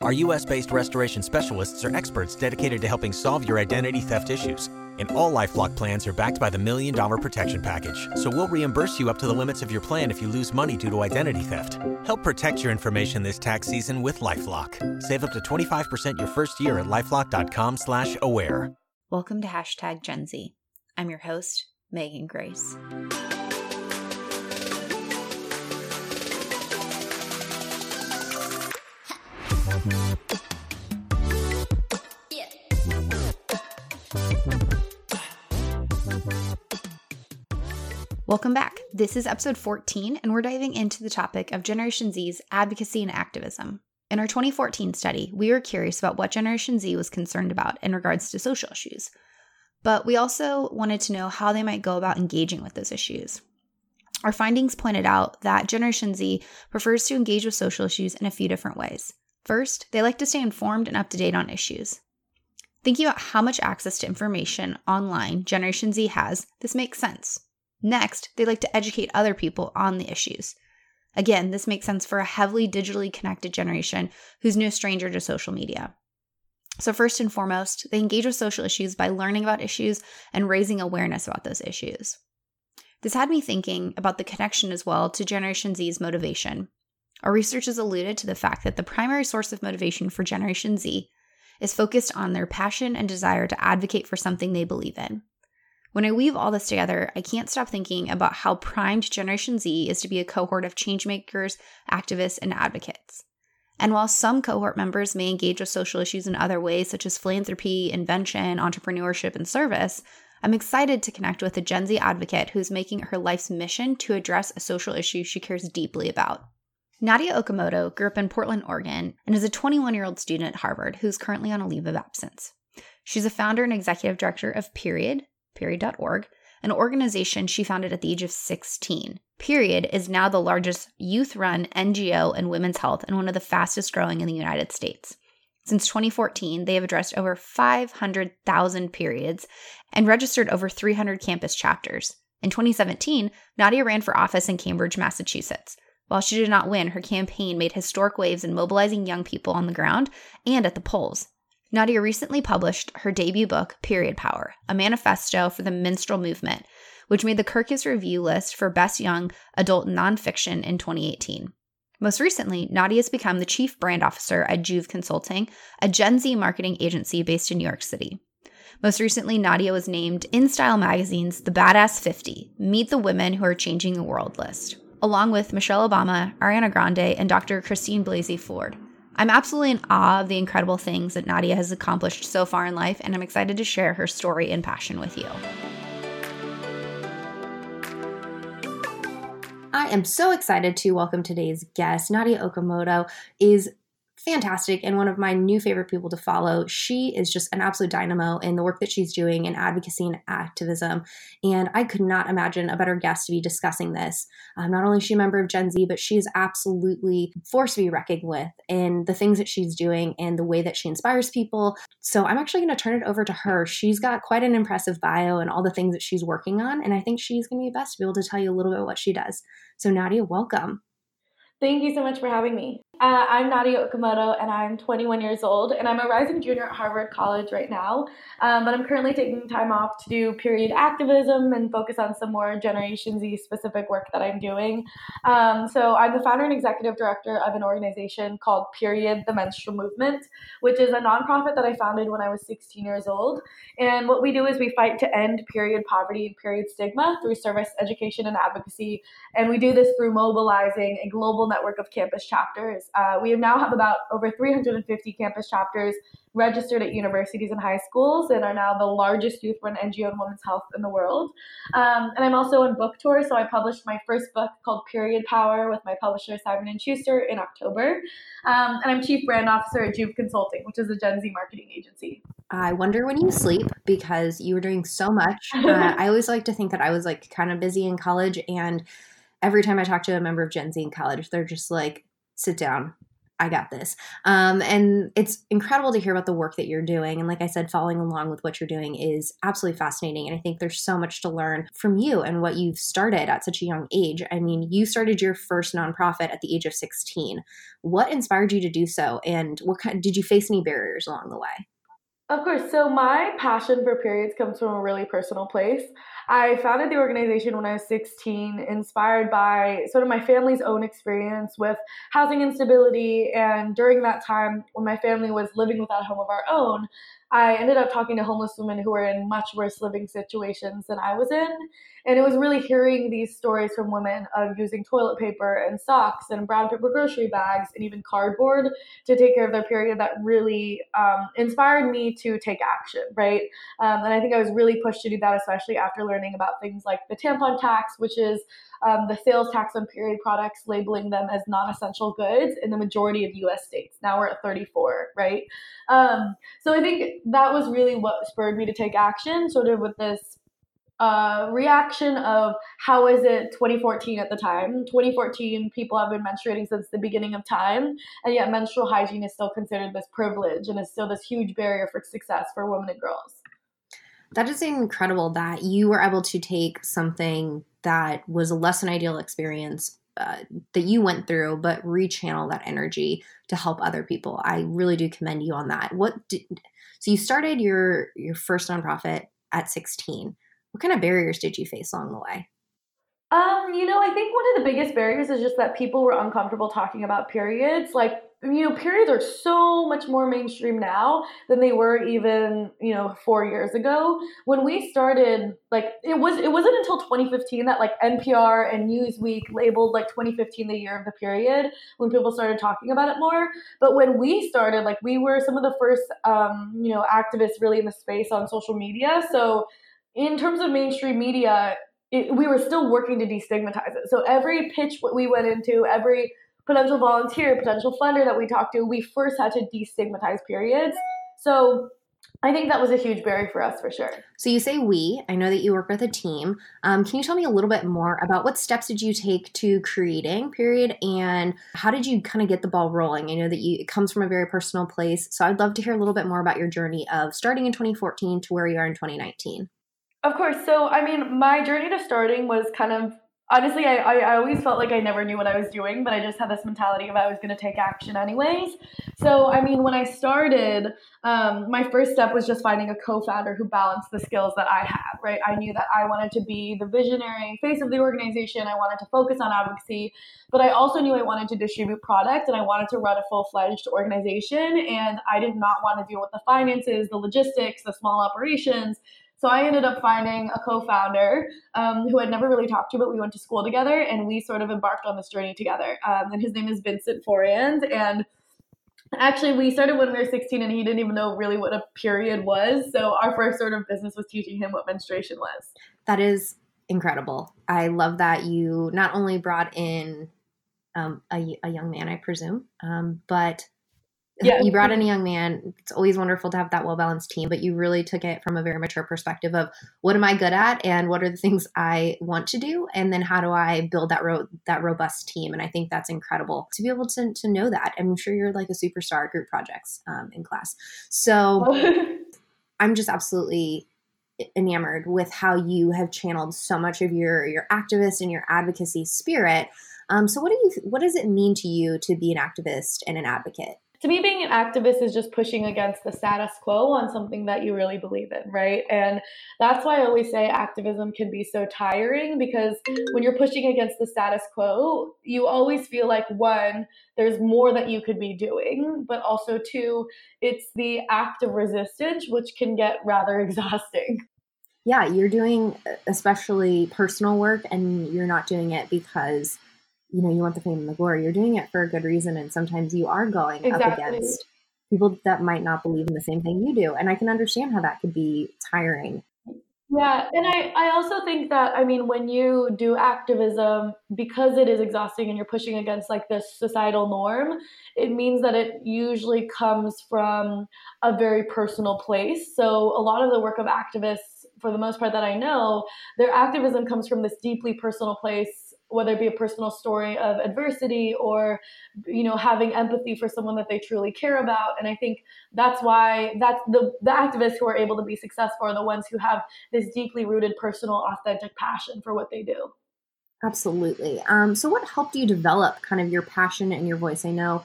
Our US based restoration specialists are experts dedicated to helping solve your identity theft issues. And all Lifelock plans are backed by the Million Dollar Protection Package. So we'll reimburse you up to the limits of your plan if you lose money due to identity theft. Help protect your information this tax season with LifeLock. Save up to 25% your first year at LifeLock.com slash aware. Welcome to Hashtag Gen Z. I'm your host, Meghan Grace. Welcome back. This is episode 14, and we're diving into the topic of Generation Z's advocacy and activism. In our 2014 study, we were curious about what Generation Z was concerned about in regards to social issues, but we also wanted to know how they might go about engaging with those issues. Our findings pointed out that Generation Z prefers to engage with social issues in a few different ways. First, they like to stay informed and up to date on issues. Thinking about how much access to information online Generation Z has, this makes sense. Next, they like to educate other people on the issues. Again, this makes sense for a heavily digitally connected generation who's no stranger to social media. So, first and foremost, they engage with social issues by learning about issues and raising awareness about those issues. This had me thinking about the connection as well to Generation Z's motivation. Our research has alluded to the fact that the primary source of motivation for Generation Z is focused on their passion and desire to advocate for something they believe in. When I weave all this together, I can't stop thinking about how primed Generation Z is to be a cohort of changemakers, activists, and advocates. And while some cohort members may engage with social issues in other ways, such as philanthropy, invention, entrepreneurship, and service, I'm excited to connect with a Gen Z advocate who's making her life's mission to address a social issue she cares deeply about. Nadya Okamoto grew up in Portland, Oregon, and is a 21 year old student at Harvard who's currently on a leave of absence. She's a founder and executive director of Period, period.org, an organization she founded at the age of 16. Period is now the largest youth run NGO in women's health and one of the fastest growing in the United States. Since 2014, they have addressed over 500,000 periods and registered over 300 campus chapters. In 2017, Nadya ran for office in Cambridge, Massachusetts. While she did not win, her campaign made historic waves in mobilizing young people on the ground and at the polls. Nadya recently published her debut book, Period Power, a manifesto for the menstrual movement, which made the Kirkus Review list for Best Young Adult Nonfiction in 2018. Most recently, Nadya has become the chief brand officer at JUV Consulting, a Gen Z marketing agency based in New York City. Most recently, Nadya was named InStyle Magazine's The Badass 50 Meet the Women Who Are Changing the World list, along with Michelle Obama, Ariana Grande, and Dr. Christine Blasey Ford. I'm absolutely in awe of the incredible things that Nadya has accomplished so far in life, and I'm excited to share her story and passion with you. I am so excited to welcome today's guest. Nadya Okamoto is fantastic and one of my new favorite people to follow. She is just an absolute dynamo in the work that she's doing in advocacy and activism. And I could not imagine a better guest to be discussing this. Um, not only is she a member of Gen Z, but she is absolutely forced to be reckoned with in the things that she's doing and the way that she inspires people. So I'm actually going to turn it over to her. She's got quite an impressive bio and all the things that she's working on. And I think she's going to be best to be able to tell you a little bit what she does. So, Nadya, welcome. Thank you so much for having me. Uh, I'm Nadya Okamoto, and I'm 21 years old, and I'm a rising junior at Harvard College right now. Um, but I'm currently taking time off to do period activism and focus on some more Generation Z specific work that I'm doing. Um, so I'm the founder and executive director of an organization called Period: The Menstrual Movement, which is a nonprofit that I founded when I was 16 years old. And what we do is we fight to end period poverty and period stigma through service, education, and advocacy. And we do this through mobilizing a global network of campus chapters. Uh, we now have about over 350 campus chapters registered at universities and high schools and are now the largest youth run NGO in women's health in the world. Um, and I'm also on book tour, so I published my first book called Period Power with my publisher Simon & Schuster in October. Um, and I'm chief brand officer at JUV Consulting, which is a Gen Z marketing agency. I wonder when you sleep because you were doing so much. Uh, I always like to think that I was like kind of busy in college and every time I talk to a member of Gen Z in college, they're just like, sit down, I got this. Um, and it's incredible to hear about the work that you're doing. And like I said, following along with what you're doing is absolutely fascinating. And I think there's so much to learn from you and what you've started at such a young age. I mean, you started your first nonprofit at the age of 16. What inspired you to do so? And what kind, did you face any barriers along the way? Of course. So my passion for periods comes from a really personal place. I founded the organization when I was 16, inspired by sort of my family's own experience with housing instability. And during that time, when my family was living without a home of our own, I ended up talking to homeless women who were in much worse living situations than I was in. And it was really hearing these stories from women of using toilet paper and socks and brown paper grocery bags and even cardboard to take care of their period that really um, inspired me to take action, right? Um, and I think I was really pushed to do that, especially after learning about things like the tampon tax, which is um, the sales tax on period products, labeling them as non essential goods in the majority of US states. Now we're at 34, right? Um, so I think that was really what spurred me to take action, sort of with this uh, reaction of how is it 2014 at the time 2014 people have been menstruating since the beginning of time and yet menstrual hygiene is still considered this privilege and is still this huge barrier for success for women and girls that is incredible that you were able to take something that was a less than ideal experience uh, that you went through, but rechannel that energy to help other people. I really do commend you on that. What did, so you started your your first nonprofit at 16. What kind of barriers did you face along the way? Um, you know, I think one of the biggest barriers is just that people were uncomfortable talking about periods. Like you know, periods are so much more mainstream now than they were even, you know, four years ago. When we started, like it was it wasn't until 2015 that like NPR and Newsweek labeled like 2015 the year of the period when people started talking about it more. But when we started, like we were some of the first um, you know, activists really in the space on social media. So in terms of mainstream media, it, we were still working to destigmatize it. So every pitch we went into, every potential volunteer, potential funder that we talked to, we first had to destigmatize periods. So I think that was a huge barrier for us for sure. So you say we. I know that you work with a team. Um, can you tell me a little bit more about what steps did you take to creating period, and how did you kind of get the ball rolling? I know that you it comes from a very personal place, so I'd love to hear a little bit more about your journey of starting in 2014 to where you are in 2019. Of course. So I mean, my journey to starting was kind of honestly, I, I, I, always felt like I never knew what I was doing, but I just had this mentality of I was going to take action anyways. So, I mean, when I started, um, my first step was just finding a co founder who balanced the skills that I have, right? I knew that I wanted to be the visionary face of the organization, I wanted to focus on advocacy, but I also knew I wanted to distribute product and I wanted to run a full fledged organization. And I did not want to deal with the finances, the logistics, the small operations. So I ended up finding a co-founder um, who I'd never really talked to, but we went to school together, and we sort of embarked on this journey together. Um, and his name is Vincent Forand, and actually we started when we were 16, and he didn't even know really what a period was. So our first sort of business was teaching him what menstruation was. That is incredible. I love that you not only brought in um, a, a, young man, I presume, um, but yeah. you brought in a young man. It's always wonderful to have that well balanced team, but you really took it from a very mature perspective of what am I good at and what are the things I want to do, and then how do I build that ro- that robust team. And I think that's incredible to be able to to know that. I'm sure you're like a superstar group projects um, in class. So I'm just absolutely enamored with how you have channeled so much of your your activist and your advocacy spirit. Um, so what do you what does it mean to you to be an activist and an advocate? To me being an activist is just pushing against the status quo on something that you really believe in right? And that's why i always say activism can be so tiring because when you're pushing against the status quo you always feel like one there's more that you could be doing but also two it's the act of resistance which can get rather exhausting. Yeah you're doing especially personal work and you're not doing it because you know, you want the fame and the glory. You're doing it for a good reason. And sometimes you are going exactly. up against people that might not believe in the same thing you do. And I can understand how that could be tiring. Yeah, and I, I also think that I mean when you do activism because it is exhausting and you're pushing against like this societal norm, it means that it usually comes from a very personal place. So a lot of the work of activists for the most part that I know, their activism comes from this deeply personal place whether it be a personal story of adversity or you know having empathy for someone that they truly care about. And i think that's why that's the the activists who are able to be successful are the ones who have this deeply rooted personal authentic passion for what they do. Absolutely. Um, so what helped you develop kind of your passion and your voice? I know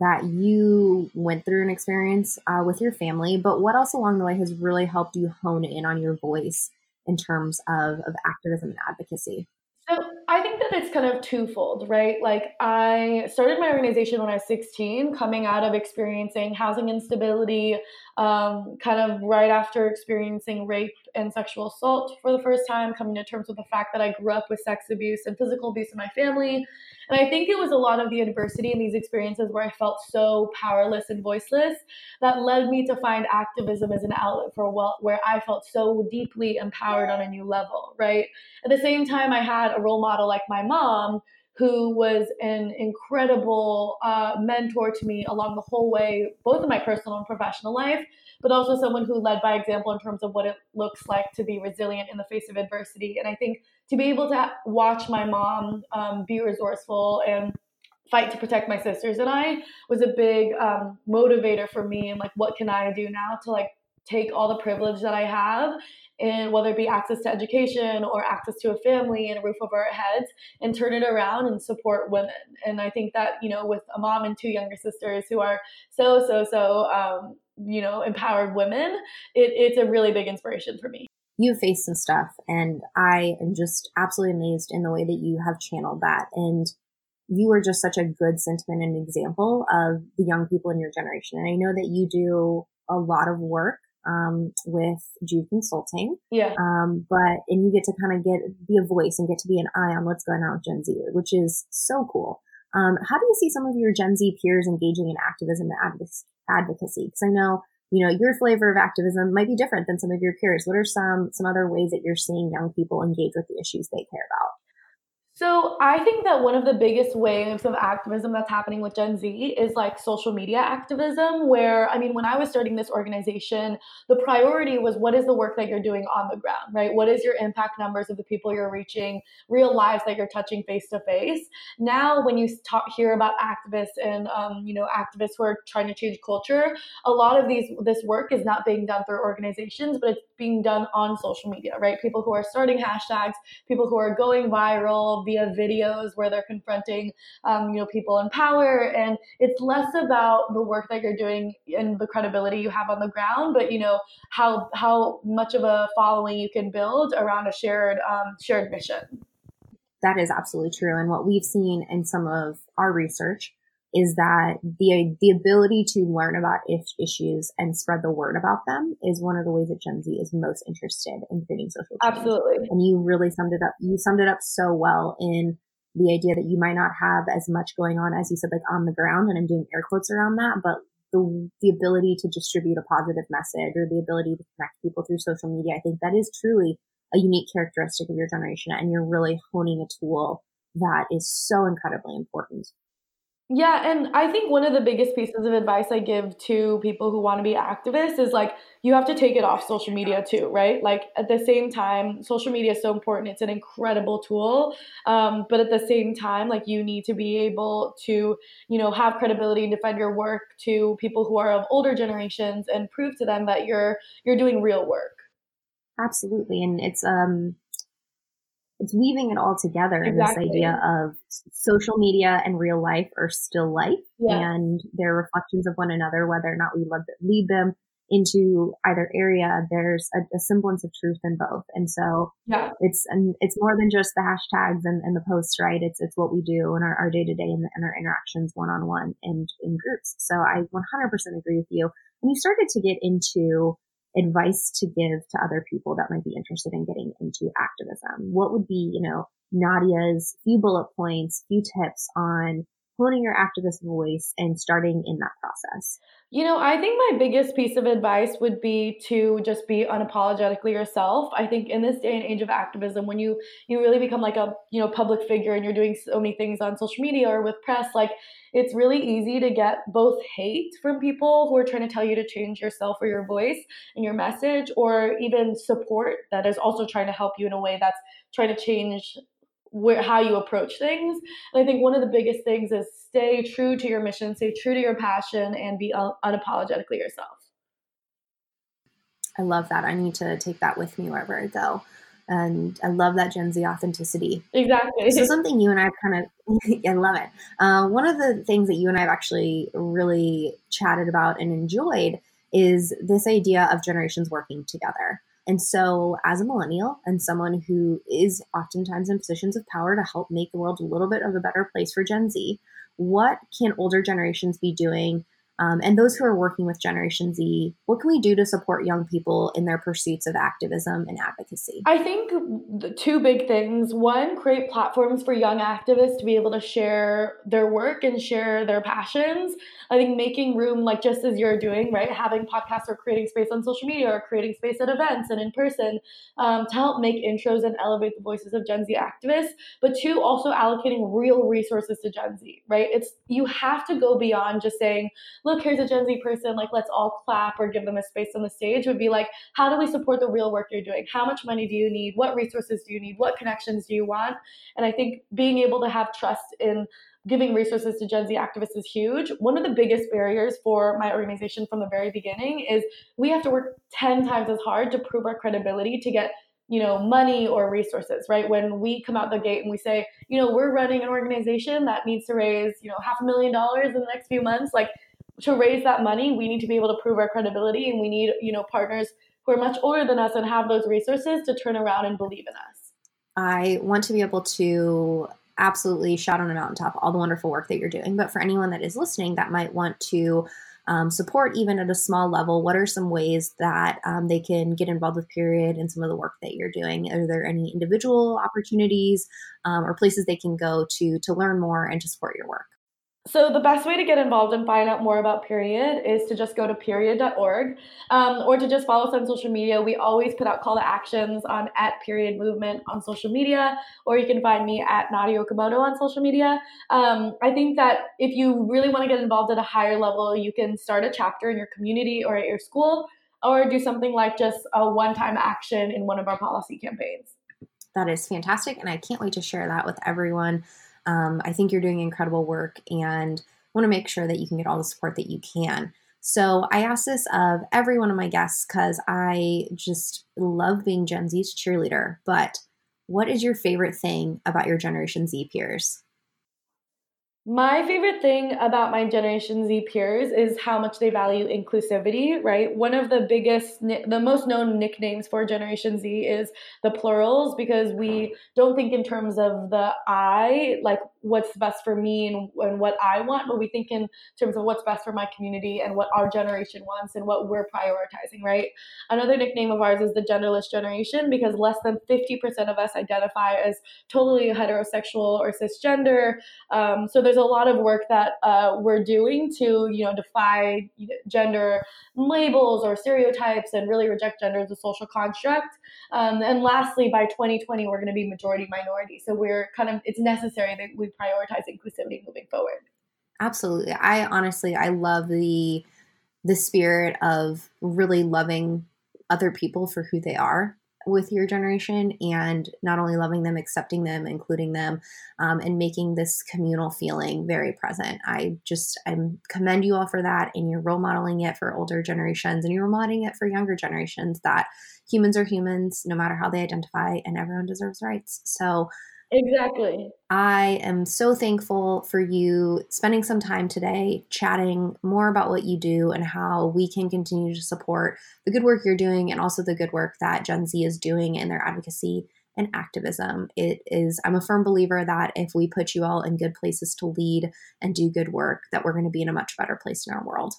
that you went through an experience uh, with your family but what else along the way has really helped you hone in on your voice in terms of, of activism and advocacy that it's kind of twofold, right? Like I started my organization when I was 16, coming out of experiencing housing instability, um, kind of right after experiencing rape and sexual assault for the first time, coming to terms with the fact that I grew up with sex abuse and physical abuse in my family. And I think it was a lot of the adversity in these experiences where I felt so powerless and voiceless that led me to find activism as an outlet for where I felt so deeply empowered on a new level, right? At the same time, I had a role model like my mom who was an incredible uh, mentor to me along the whole way, both in my personal and professional life, but also someone who led by example in terms of what it looks like to be resilient in the face of adversity. And I think to be able to watch my mom um, be resourceful and fight to protect my sisters and I was a big um, motivator for me and like what can I do now to like take all the privilege that I have and whether it be access to education or access to a family and a roof over our heads and turn it around and support women. And I think that, you know, with a mom and two younger sisters who are so, so, so, um, you know, empowered women, it, it's a really big inspiration for me. You faced some stuff, and I am just absolutely amazed in the way that you have channeled that. And you are just such a good sentiment and example of the young people in your generation. And I know that you do a lot of work um, with JUV Consulting. Yeah. Um, but, and you get to kind of get, be a voice and get to be an eye on what's going on with Gen Z, which is so cool. Um, how do you see some of your Gen Z peers engaging in activism and advocacy? Because I know, you know, your flavor of activism might be different than some of your peers. What are some, some other ways that you're seeing young people engage with the issues they care about? So I think that one of the biggest waves of activism that's happening with Gen Z is like social media activism, where I mean, when I was starting this organization, the priority was what is the work that you're doing on the ground, right? What is your impact numbers of the people you're reaching, real lives that you're touching face to face. Now, when you talk, hear about activists and um, you know activists who are trying to change culture, a lot of these this work is not being done through organizations, but it's being done on social media, right? People who are starting hashtags, people who are going viral via videos where they're confronting, um, you know, people in power. And it's less about the work that you're doing and the credibility you have on the ground, but you know how how much of a following you can build around a shared um, shared mission. That is absolutely true. And what we've seen in some of our research is that the the ability to learn about issues and spread the word about them is one of the ways that Gen Z is most interested in creating social change. Absolutely. And you really summed it up. You summed it up so well in the idea that you might not have as much going on as you said, like on the ground. And I'm doing air quotes around that, but the the ability to distribute a positive message or the ability to connect people through social media, I think that is truly a unique characteristic of your generation, and you're really honing a tool that is so incredibly important. Yeah, and I think one of the biggest pieces of advice I give to people who want to be activists is like you have to take it off social media too, right? Like at the same time, social media is so important. It's an incredible tool, um, but at the same time, like you need to be able to, you know, have credibility and defend your work to people who are of older generations and prove to them that you're you're doing real work. Absolutely, and it's um it's weaving it all together in this idea of social media and real life are still life and they're reflections of one another, whether or not we lead them into either area, there's a, a, semblance of truth in both. And so yeah. it's, and it's more than just the hashtags and, and the posts, right? It's, it's what we do in our day to day and our interactions one on one and in groups. So I 100% agree with you. When you started to get into advice to give to other people that might be interested in getting into activism, what would be, you know, Nadya's few bullet points, few tips on honing your activist voice and starting in that process? You know, I think my biggest piece of advice would be to just be unapologetically yourself. I think in this day and age of activism, when you you really become like a you know public figure and you're doing so many things on social media or with press, like it's really easy to get both hate from people who are trying to tell you to change yourself or your voice and your message, or even support that is also trying to help you in a way that's trying to change where how you approach things. And I think one of the biggest things is stay true to your mission, stay true to your passion, and be un- unapologetically yourself. I love that. I need to take that with me wherever I go. And I love that Gen Z authenticity. Exactly. So something you and I have kind of, I love it. Uh, one of the things that you and I have actually really chatted about and enjoyed is this idea of generations working together. And so, as a millennial and someone who is oftentimes in positions of power to help make the world a little bit of a better place for Gen Z, what can older generations be doing um, and those who are working with Generation Z, what can we do to support young people in their pursuits of activism and advocacy? I think the two big things. One, create platforms for young activists to be able to share their work and share their passions. I think making room, like just as you're doing, right? Having podcasts or creating space on social media or creating space at events and in person um, to help make intros and elevate the voices of Gen Z activists. But two, also allocating real resources to Gen Z, right? It's you have to go beyond just saying, look, here's a Gen Z person, like let's all clap or give them a space on the stage would be like, how do we support the real work you're doing? How much money do you need? What resources do you need? What connections do you want? And I think being able to have trust in giving resources to Gen Z activists is huge. One of the biggest barriers for my organization from the very beginning is we have to work 10 times as hard to prove our credibility to get you know money or resources right when we come out the gate and we say you know we're running an organization that needs to raise you know half a million dollars in the next few months like to raise that money, we need to be able to prove our credibility and we need, you know, partners who are much older than us and have those resources to turn around and believe in us. I want to be able to absolutely shout on a mountaintop all the wonderful work that you're doing. But for anyone that is listening that might want to um, support even at a small level, what are some ways that um, they can get involved with Period and some of the work that you're doing? Are there any individual opportunities um, or places they can go to to learn more and to support your work? So the best way to get involved and find out more about Period is to just go to period.org um, or to just follow us on social media. We always put out call to actions on at Period Movement on social media, or you can find me at Nadya Okamoto on social media. Um, I think that if you really want to get involved at a higher level, you can start a chapter in your community or at your school, or do something like just a one-time action in one of our policy campaigns. That is fantastic, and I can't wait to share that with everyone. Um, I think you're doing incredible work and want to make sure that you can get all the support that you can. So I ask this of every one of my guests because I just love being Gen Z's cheerleader. But what is your favorite thing about your Generation Z peers? My favorite thing about my Generation Z peers is how much they value inclusivity, right? One of the biggest, the most known nicknames for Generation Z is the plurals because we don't think in terms of the I, like what's best for me and, and what I want, but we think in terms of what's best for my community and what our generation wants and what we're prioritizing, right? Another nickname of ours is the genderless generation because less than 50% of us identify as totally heterosexual or cisgender. Um, so there's a lot of work that uh, we're doing to, you know, defy gender labels or stereotypes and really reject gender as a social construct. Um, and lastly, by 2020, we're going to be majority minority. So we're kind of, it's necessary that we prioritize inclusivity moving forward. Absolutely. I honestly, I love the, the spirit of really loving other people for who they are with your generation and not only loving them, accepting them, including them, um, and making this communal feeling very present. I just I commend you all for that, and you're role modeling it for older generations, and you're modeling it for younger generations that humans are humans, no matter how they identify, and everyone deserves rights. So Exactly. I am so thankful for you spending some time today chatting more about what you do and how we can continue to support the good work you're doing and also the good work that Gen Z is doing in their advocacy and activism. It is, I'm a firm believer that if we put you all in good places to lead and do good work, that we're going to be in a much better place in our world.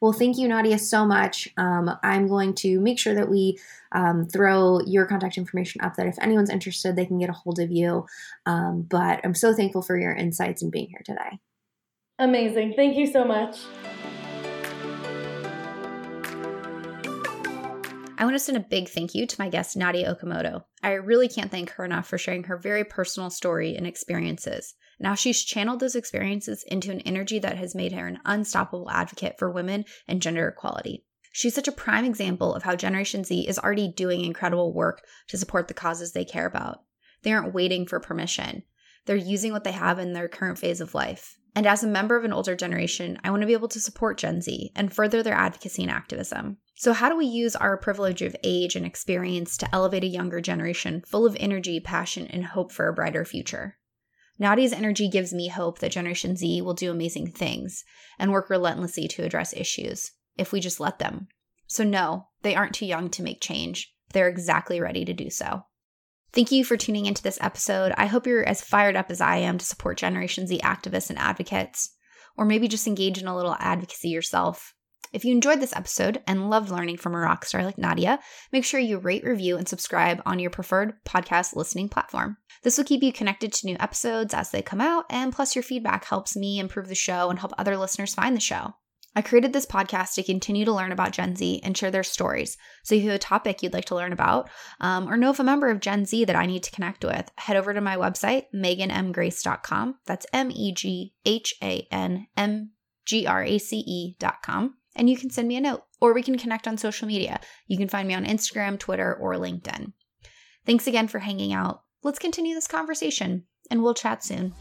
Well, thank you, Nadya, so much. Um, I'm going to make sure that we um, throw your contact information up that if anyone's interested, they can get a hold of you. Um, but I'm so thankful for your insights and being here today. Amazing. Thank you so much. I want to send a big thank you to my guest, Nadya Okamoto. I really can't thank her enough for sharing her very personal story and experiences. Now she's channeled those experiences into an energy that has made her an unstoppable advocate for women and gender equality. She's such a prime example of how Generation Z is already doing incredible work to support the causes they care about. They aren't waiting for permission, they're using what they have in their current phase of life. And as a member of an older generation, I want to be able to support Gen Z and further their advocacy and activism. So, how do we use our privilege of age and experience to elevate a younger generation full of energy, passion, and hope for a brighter future? Nadya's energy gives me hope that Generation Z will do amazing things and work relentlessly to address issues if we just let them. So, no, they aren't too young to make change. They're exactly ready to do so. Thank you for tuning into this episode. I hope you're as fired up as I am to support Generation Z activists and advocates, or maybe just engage in a little advocacy yourself. If you enjoyed this episode and loved learning from a rock star like Nadya, make sure you rate, review, and subscribe on your preferred podcast listening platform. This will keep you connected to new episodes as they come out, and plus, your feedback helps me improve the show and help other listeners find the show. I created this podcast to continue to learn about Gen Z and share their stories. So if you have a topic you'd like to learn about um, or know of a member of Gen Z that I need to connect with, head over to my website, meghanmgrace.com. That's M E G H A N M G R A C E.com and you can send me a note or we can connect on social media. You can find me on Instagram, Twitter, or LinkedIn. Thanks again for hanging out. Let's continue this conversation and we'll chat soon.